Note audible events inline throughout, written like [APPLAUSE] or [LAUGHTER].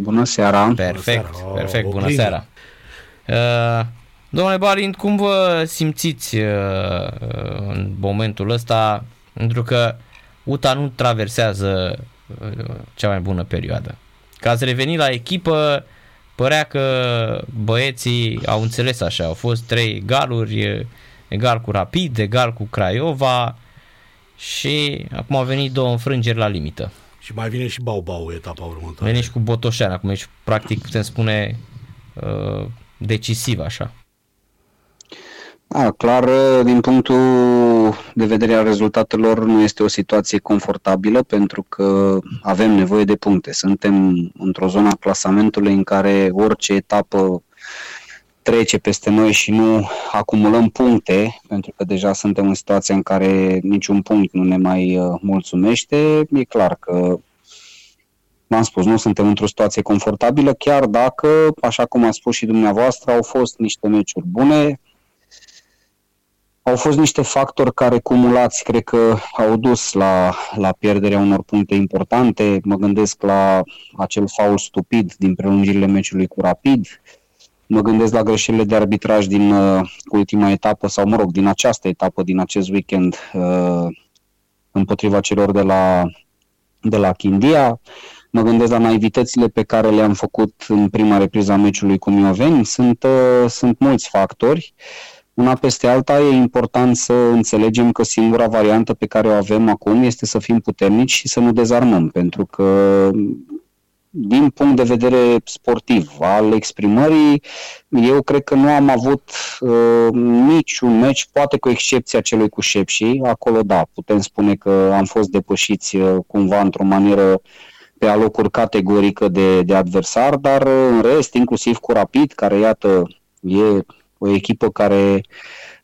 Bună seara! Perfect, bună seara. perfect, bună seara! Uh, domnule Balint, cum vă simțiți uh, în momentul ăsta? Pentru că UTA nu traversează uh, cea mai bună perioadă. Ca ați revenit la echipă, părea că băieții au înțeles așa, au fost trei galuri, egal cu Rapid, egal cu Craiova și acum au venit două înfrângeri la limită. Și mai vine și Bau-Bau etapa următoare. Vine și cu Botoșan, acum ești practic putem spune uh, decisiv așa. Da, clar, din punctul de vedere al rezultatelor, nu este o situație confortabilă pentru că avem nevoie de puncte. Suntem într-o zonă a clasamentului în care orice etapă trece peste noi și nu acumulăm puncte, pentru că deja suntem în situația în care niciun punct nu ne mai uh, mulțumește, e clar că v-am spus, nu suntem într-o situație confortabilă, chiar dacă, așa cum a spus și dumneavoastră, au fost niște meciuri bune, au fost niște factori care cumulați, cred că au dus la, la pierderea unor puncte importante. Mă gândesc la acel faul stupid din prelungirile meciului cu Rapid, mă gândesc la greșelile de arbitraj din uh, ultima etapă sau, mă rog, din această etapă, din acest weekend uh, împotriva celor de la, de la Chindia. Mă gândesc la naivitățile pe care le-am făcut în prima repriză a meciului cu Mioveni. Sunt, uh, sunt mulți factori. Una peste alta e important să înțelegem că singura variantă pe care o avem acum este să fim puternici și să nu dezarmăm, pentru că din punct de vedere sportiv al exprimării, eu cred că nu am avut uh, niciun meci, poate cu excepția celui cu Șepși, acolo da, putem spune că am fost depășiți uh, cumva într-o manieră pe alocuri categorică de, de adversar, dar uh, în rest, inclusiv cu Rapid, care iată e o echipă care uh, Uh,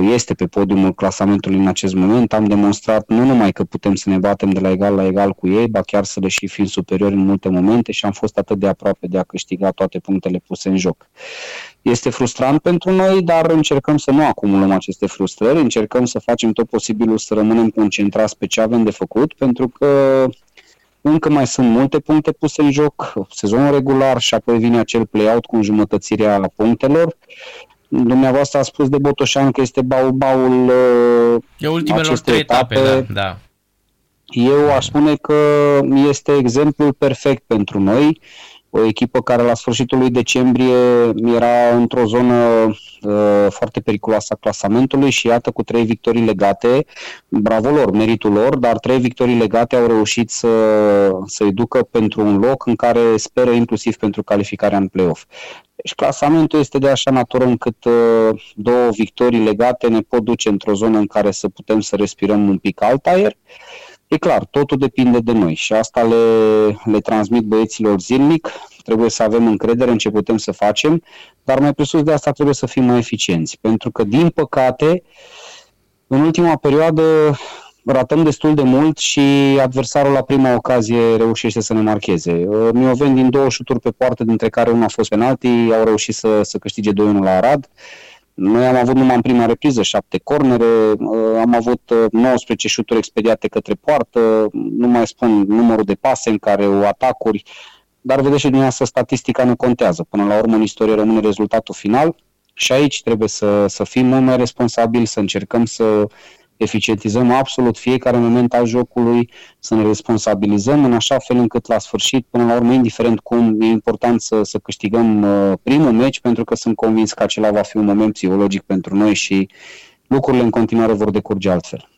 este pe podiumul clasamentului în acest moment. Am demonstrat nu numai că putem să ne batem de la egal la egal cu ei, ba chiar să le și fim superiori în multe momente și am fost atât de aproape de a câștiga toate punctele puse în joc. Este frustrant pentru noi, dar încercăm să nu acumulăm aceste frustrări, încercăm să facem tot posibilul să rămânem concentrați pe ce avem de făcut, pentru că încă mai sunt multe puncte puse în joc, sezonul regular și apoi vine acel play-out cu înjumătățirea punctelor Dumneavoastră a spus de Botoșan că este bau-baul e ultimele trei etape. etape da, da. Eu aș spune că este exemplul perfect pentru noi. O echipă care la sfârșitul lui decembrie era într-o zonă uh, foarte periculoasă a clasamentului și iată cu trei victorii legate, bravo lor, meritul lor, dar trei victorii legate au reușit să, să-i ducă pentru un loc în care speră inclusiv pentru calificarea în play-off. Deci clasamentul este de așa natură încât uh, două victorii legate ne pot duce într-o zonă în care să putem să respirăm un pic alt aer. E clar, totul depinde de noi și asta le, le transmit băieților zilnic. Trebuie să avem încredere în ce putem să facem, dar mai presus de asta trebuie să fim mai eficienți. Pentru că, din păcate, în ultima perioadă ratăm destul de mult și adversarul la prima ocazie reușește să ne marcheze. Uh, Mioveni din două șuturi pe poartă, dintre care una a fost penalti, au reușit să, să câștige 2-1 la Arad. Noi am avut numai în prima repriză șapte cornere, uh, am avut 19 uh, șuturi expediate către poartă, nu mai spun numărul de pase în care o atacuri, dar vedeți și dumneavoastră, statistica nu contează. Până la urmă, în istorie rămâne rezultatul final și aici trebuie să, să fim mult mai responsabili, să încercăm să, eficientizăm absolut fiecare moment al jocului, să ne responsabilizăm în așa fel încât la sfârșit, până la urmă, indiferent cum, e important să, să câștigăm uh, primul meci, pentru că sunt convins că acela va fi un moment psihologic pentru noi și lucrurile în continuare vor decurge altfel.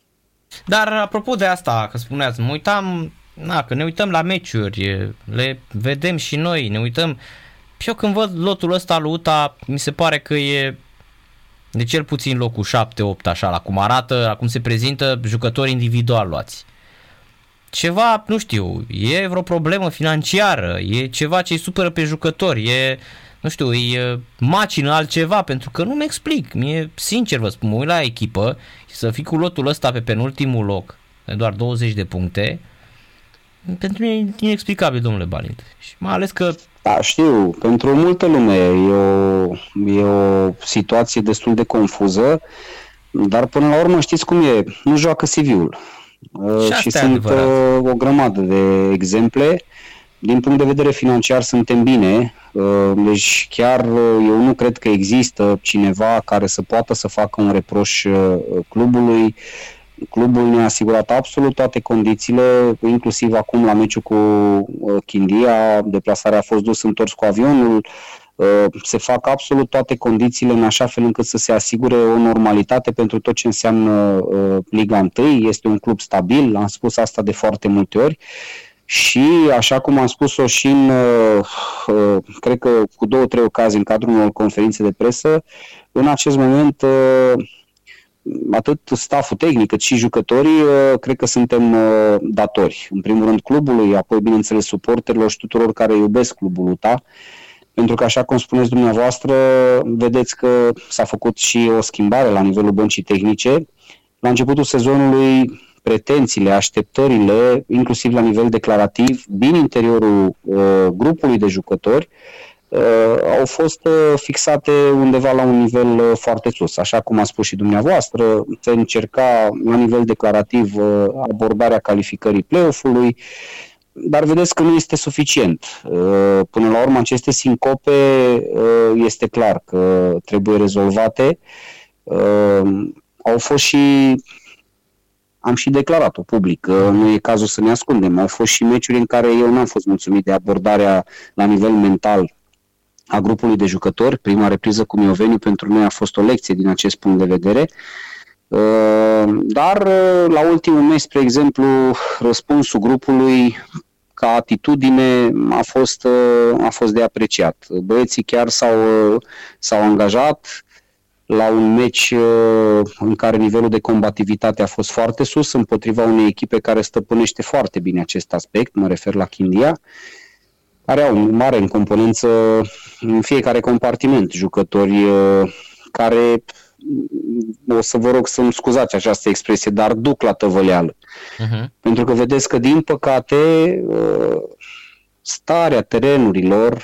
Dar apropo de asta, că spuneați, mă uitam, na, că ne uităm la meciuri, le vedem și noi, ne uităm. Și eu când văd lotul ăsta lui UTA, mi se pare că e de cel puțin locul 7-8 așa, la cum arată, la cum se prezintă jucători individual luați. Ceva, nu știu, e vreo problemă financiară, e ceva ce îi supără pe jucători, e, nu știu, îi macină altceva, pentru că nu-mi explic. Mie, sincer vă spun, mă uit la echipă și să fii cu lotul ăsta pe penultimul loc, doar 20 de puncte, pentru mine e inexplicabil, domnule Balint. Și mai ales că da, știu. Pentru multă lume e o, e o situație destul de confuză, dar până la urmă știți cum e, nu joacă CV-ul. Și, și sunt adevărat. Uh, o grămadă de exemple din punct de vedere financiar suntem bine, uh, deci chiar uh, eu nu cred că există cineva care să poată să facă un reproș clubului. Clubul ne-a asigurat absolut toate condițiile, inclusiv acum la meciul cu Chindia, deplasarea a fost dus întors cu avionul, se fac absolut toate condițiile în așa fel încât să se asigure o normalitate pentru tot ce înseamnă Liga 1. Este un club stabil, am spus asta de foarte multe ori. Și, așa cum am spus-o și în, uh, uh, cred că cu două, trei ocazii în cadrul unor conferințe de presă, în acest moment uh, atât staful tehnic cât și jucătorii cred că suntem datori. În primul rând clubului, apoi bineînțeles suporterilor și tuturor care iubesc clubul UTA, pentru că așa cum spuneți dumneavoastră, vedeți că s-a făcut și o schimbare la nivelul băncii tehnice. La începutul sezonului pretențiile, așteptările, inclusiv la nivel declarativ, din interiorul uh, grupului de jucători, uh, au fost uh, fixate undeva la un nivel uh, foarte sus. Așa cum a spus și dumneavoastră, se încerca la nivel declarativ uh, abordarea calificării play-off-ului, dar vedeți că nu este suficient. Uh, până la urmă, aceste sincope este clar că trebuie rezolvate. Au fost și am și declarat-o public, nu e cazul să ne ascundem. Au fost și meciuri în care eu n-am fost mulțumit de abordarea la nivel mental a grupului de jucători. Prima repriză cu Mioveniu pentru noi a fost o lecție din acest punct de vedere. Uh, dar uh, la ultimul meci, spre exemplu, răspunsul grupului ca atitudine a fost, uh, a fost de apreciat. Băieții chiar s-au, s-au angajat, la un meci uh, în care nivelul de combativitate a fost foarte sus împotriva unei echipe care stăpânește foarte bine acest aspect, mă refer la Chindia, care au un mare în componență în fiecare compartiment, jucători uh, care o să vă rog să-mi scuzați această expresie, dar duc la tăvăleală. Uh-huh. Pentru că vedeți că, din păcate, uh, starea terenurilor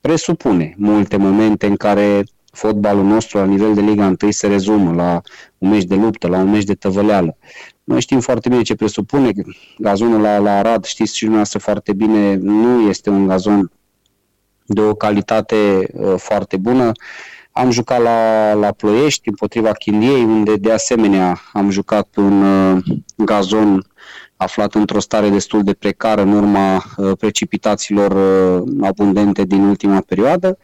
presupune multe momente în care fotbalul nostru la nivel de Liga 1 se rezumă la un meci de luptă, la un meci de tăvăleală. Noi știm foarte bine ce presupune. Gazonul la, la Arad, știți și dumneavoastră foarte bine, nu este un gazon de o calitate uh, foarte bună. Am jucat la, la Ploiești, împotriva Chindiei, unde de asemenea am jucat pe un uh, gazon aflat într-o stare destul de precară în urma uh, precipitațiilor uh, abundente din ultima perioadă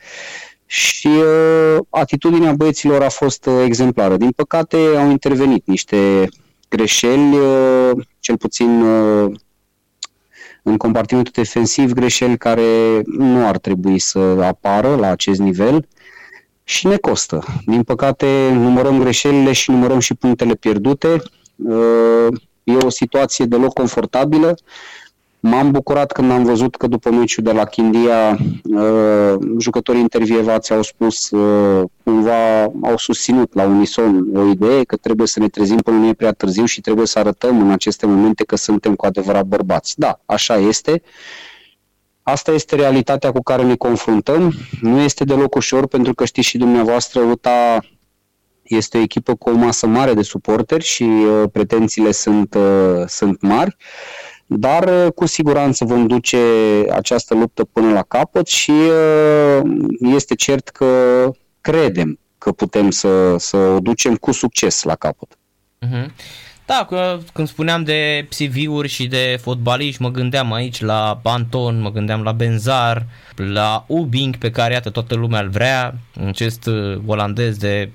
și uh, atitudinea băieților a fost uh, exemplară. Din păcate au intervenit niște greșeli, uh, cel puțin uh, în compartimentul defensiv, greșeli care nu ar trebui să apară la acest nivel și ne costă. Din păcate numărăm greșelile și numărăm și punctele pierdute. Uh, e o situație deloc confortabilă. M-am bucurat când am văzut că după meciul de la Chindia uh, jucătorii intervievați au spus, uh, cumva au susținut la unison o idee că trebuie să ne trezim până nu e prea târziu și trebuie să arătăm în aceste momente că suntem cu adevărat bărbați. Da, așa este. Asta este realitatea cu care ne confruntăm. Nu este deloc ușor pentru că știți și dumneavoastră, UTA este o echipă cu o masă mare de suporteri și uh, pretențiile sunt, uh, sunt mari. Uh, dar uh, cu siguranță vom duce această luptă până la capăt și uh, este cert că credem că putem să, să o ducem cu succes la capăt. Uh-huh. Da, când spuneam de CV-uri și de fotbaliști, mă gândeam aici la Banton, mă gândeam la Benzar, la Ubing, pe care iată toată lumea îl vrea, acest uh, olandez de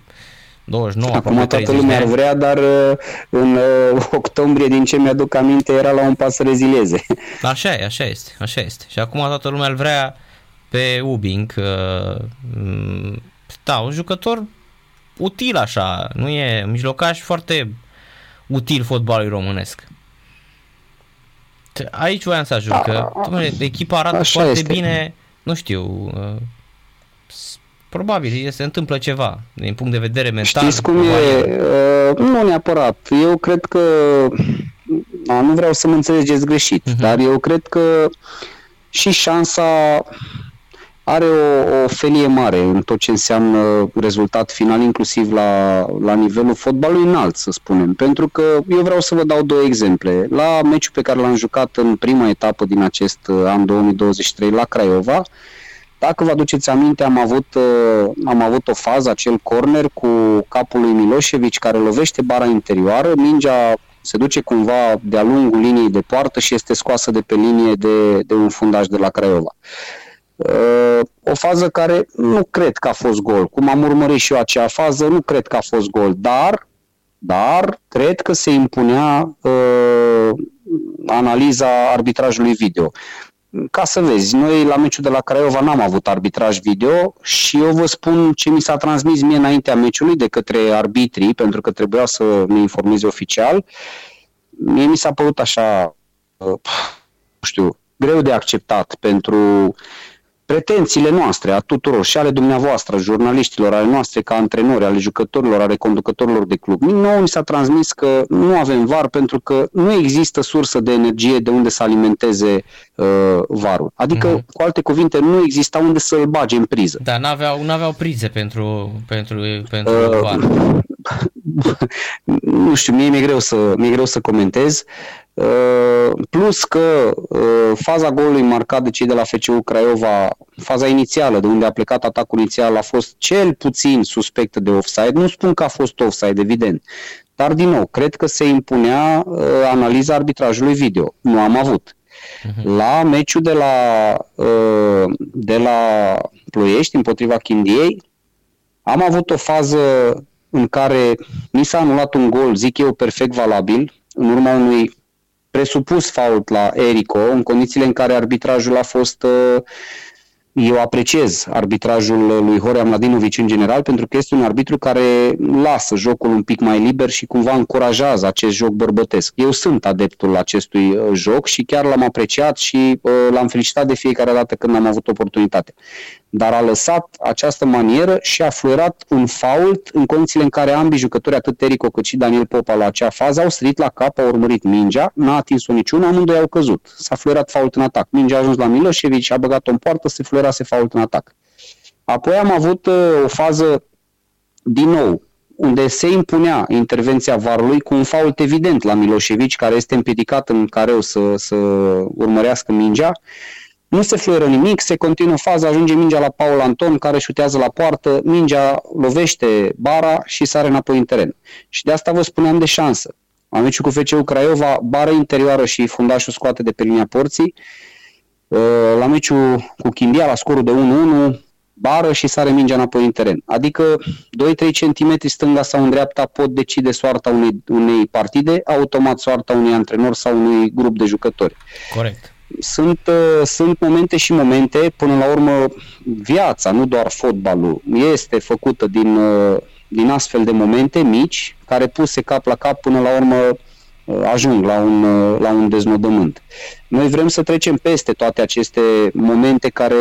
29, Acum toată lumea ar vrea, dar uh, în uh, [LAUGHS] octombrie, din ce mi-aduc aminte, era la un pas să rezileze. [LAUGHS] Așa e, așa este, așa este. Și acum toată lumea îl vrea pe Ubing. Uh, mm, da, un jucător util așa, nu e mijlocaș foarte util fotbalului românesc. Aici voiam să ajung, că echipa arată Așa foarte este. bine, nu știu, Probabil se întâmplă ceva din punct de vedere mental. Știți cum e? Uh, nu neapărat. Eu cred că a, nu vreau să mă înțelegeți greșit, uh-huh. dar eu cred că și șansa are o, o felie mare în tot ce înseamnă rezultat final, inclusiv la, la nivelul fotbalului înalt, să spunem. Pentru că eu vreau să vă dau două exemple. La meciul pe care l-am jucat în prima etapă din acest uh, an 2023 la Craiova, dacă vă aduceți aminte, am avut, uh, am avut o fază, acel corner cu capul lui Milosevic care lovește bara interioară, mingea se duce cumva de-a lungul liniei de poartă și este scoasă de pe linie de, de un fundaj de la Craiova. Uh, o fază care nu cred că a fost gol. Cum am urmărit și eu acea fază, nu cred că a fost gol, dar, dar cred că se impunea uh, analiza arbitrajului video. Ca să vezi, noi la meciul de la Craiova n-am avut arbitraj video și eu vă spun ce mi s-a transmis mie înaintea meciului de către arbitrii, pentru că trebuia să ne informeze oficial. Mie mi s-a părut așa, uh, nu știu, greu de acceptat pentru pretențiile noastre, a tuturor, și ale dumneavoastră, jurnaliștilor, ale noastre ca antrenori, ale jucătorilor, ale conducătorilor de club. Nu mi s-a transmis că nu avem var pentru că nu există sursă de energie de unde să alimenteze uh, varul. Adică, mm-hmm. cu alte cuvinte, nu exista unde să-l bage în priză. Da, n-aveau, n-aveau prize pentru, pentru, pentru uh, var. [LAUGHS] nu știu, mie mi-e greu să, mi-e greu să comentez. Uh, plus că uh, faza golului marcat de cei de la FCU Craiova, faza inițială de unde a plecat atacul inițial a fost cel puțin suspectă de offside. Nu spun că a fost offside, evident. Dar, din nou, cred că se impunea uh, analiza arbitrajului video. Nu am avut. Uh-huh. La meciul de la, de la Ploiești împotriva Chindiei, am avut o fază în care mi s-a anulat un gol, zic eu, perfect valabil, în urma unui presupus fault la Erico, în condițiile în care arbitrajul a fost uh, eu apreciez arbitrajul lui Horea Mladinovici în general pentru că este un arbitru care lasă jocul un pic mai liber și cumva încurajează acest joc bărbătesc. Eu sunt adeptul acestui uh, joc și chiar l-am apreciat și uh, l-am felicitat de fiecare dată când am avut oportunitate dar a lăsat această manieră și a fluierat un fault în condițiile în care ambii jucători, atât Erico cât și Daniel Popa la acea fază, au sărit la cap, au urmărit mingea, n-a atins-o niciuna, amândoi au căzut. S-a fluierat fault în atac. Mingea a ajuns la Milosevic, a băgat-o în poartă, se fluierase fault în atac. Apoi am avut uh, o fază, din nou, unde se impunea intervenția varului cu un fault evident la Milosevic, care este împiedicat în careu să, să urmărească mingea nu se fluieră nimic, se continuă faza, ajunge mingea la Paul Anton care șutează la poartă, mingea lovește bara și sare înapoi în teren. Și de asta vă spuneam de șansă. Am meciul cu FCU Craiova, bară interioară și fundașul scoate de pe linia porții. Uh, la meciul cu Chindia, la scorul de 1-1, bară și sare mingea înapoi în teren. Adică 2-3 cm stânga sau în dreapta pot decide soarta unei, unei partide, automat soarta unui antrenor sau unui grup de jucători. Corect sunt, uh, sunt momente și momente, până la urmă viața, nu doar fotbalul, este făcută din, uh, din astfel de momente mici, care puse cap la cap până la urmă uh, ajung la un, la un deznodământ. Noi vrem să trecem peste toate aceste momente care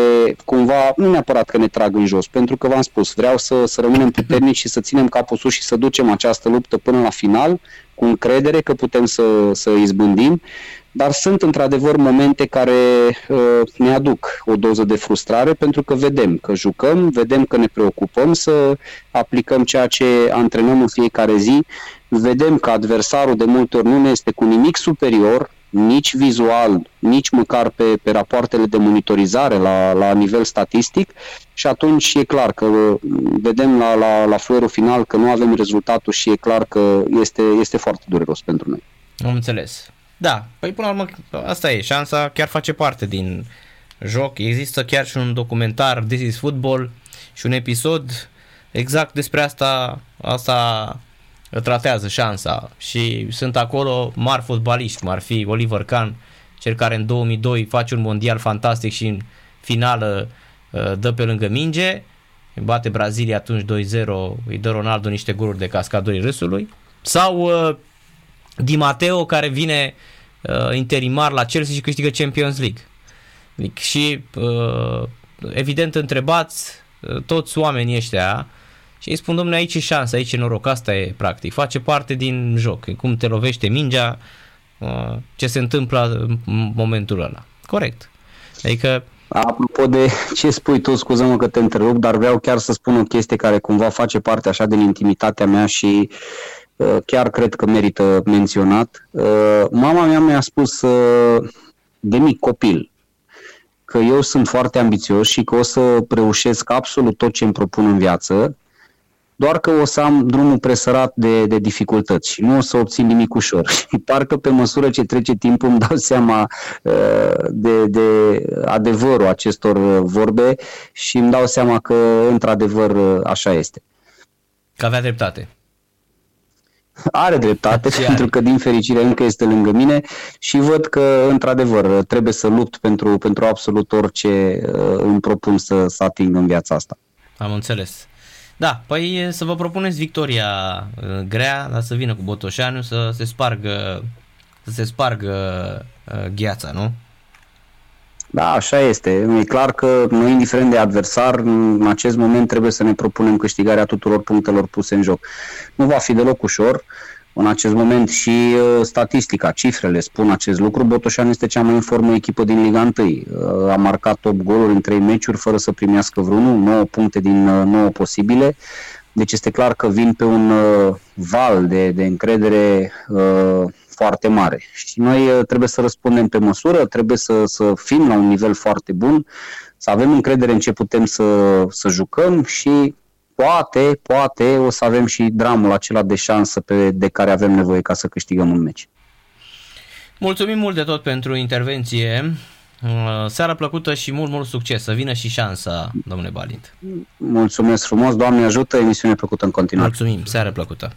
cumva, nu neapărat că ne trag în jos, pentru că v-am spus, vreau să, să rămânem puternici și să ținem capul sus și să ducem această luptă până la final, cu încredere că putem să, să izbândim dar sunt într-adevăr momente care uh, ne aduc o doză de frustrare pentru că vedem că jucăm, vedem că ne preocupăm să aplicăm ceea ce antrenăm în fiecare zi, vedem că adversarul de multe ori nu ne este cu nimic superior, nici vizual, nici măcar pe, pe rapoartele de monitorizare la, la nivel statistic și atunci e clar că uh, vedem la, la, la fluierul final că nu avem rezultatul și e clar că este, este foarte dureros pentru noi. Am înțeles. Da, păi până la urmă asta e, șansa chiar face parte din joc. Există chiar și un documentar This is Football și un episod exact despre asta, asta tratează șansa și sunt acolo mari fotbaliști, cum ar fi Oliver Kahn, cel care în 2002 face un mondial fantastic și în finală uh, dă pe lângă minge, bate Brazilia atunci 2-0, îi dă Ronaldo niște goluri de cascadorii râsului, sau uh, Di Matteo care vine uh, interimar la Chelsea și câștigă Champions League. Și uh, evident întrebați uh, toți oamenii ăștia și îi spun, domnule, aici e șansă, aici e noroc, asta e practic, face parte din joc, cum te lovește mingea, uh, ce se întâmplă în momentul ăla. Corect. Adică Apropo de ce spui tu, scuză-mă că te întrerup, dar vreau chiar să spun o chestie care cumva face parte așa din intimitatea mea și uh, chiar cred că merită menționat. Uh, mama mea mi-a spus uh, de mic copil că eu sunt foarte ambițios și că o să reușesc absolut tot ce îmi propun în viață, doar că o să am drumul presărat de, de dificultăți și nu o să obțin nimic ușor. [LAUGHS] Și parcă pe măsură ce trece timpul îmi dau seama uh, de, de adevărul acestor vorbe și îmi dau seama că într-adevăr uh, așa este. Că avea dreptate. Are dreptate, Ce pentru are? că din fericire încă este lângă mine și văd că într-adevăr trebuie să lupt pentru, pentru absolut orice uh, îmi propun să, să ating în viața asta. Am înțeles. Da, păi să vă propuneți victoria uh, grea, dar să vină cu Botoșanu să se spargă, să se spargă uh, gheața, nu? Da, așa este. E clar că noi, indiferent de adversar, în acest moment trebuie să ne propunem câștigarea tuturor punctelor puse în joc. Nu va fi deloc ușor. În acest moment și uh, statistica, cifrele spun acest lucru. Botoșan este cea mai în formă echipă din Liga 1. Uh, a marcat 8 goluri în 3 meciuri fără să primească vreunul, 9 puncte din 9 uh, posibile. Deci este clar că vin pe un val de, de încredere foarte mare. Și noi trebuie să răspundem pe măsură, trebuie să, să fim la un nivel foarte bun, să avem încredere în ce putem să, să jucăm și poate, poate o să avem și dramul acela de șansă pe, de care avem nevoie ca să câștigăm un meci. Mulțumim mult de tot pentru intervenție. Uh, seara plăcută și mult, mult succes. Să vină și șansa, domnule Balint. Mulțumesc frumos, Doamne ajută, emisiune plăcută în continuare. Mulțumim, seara plăcută.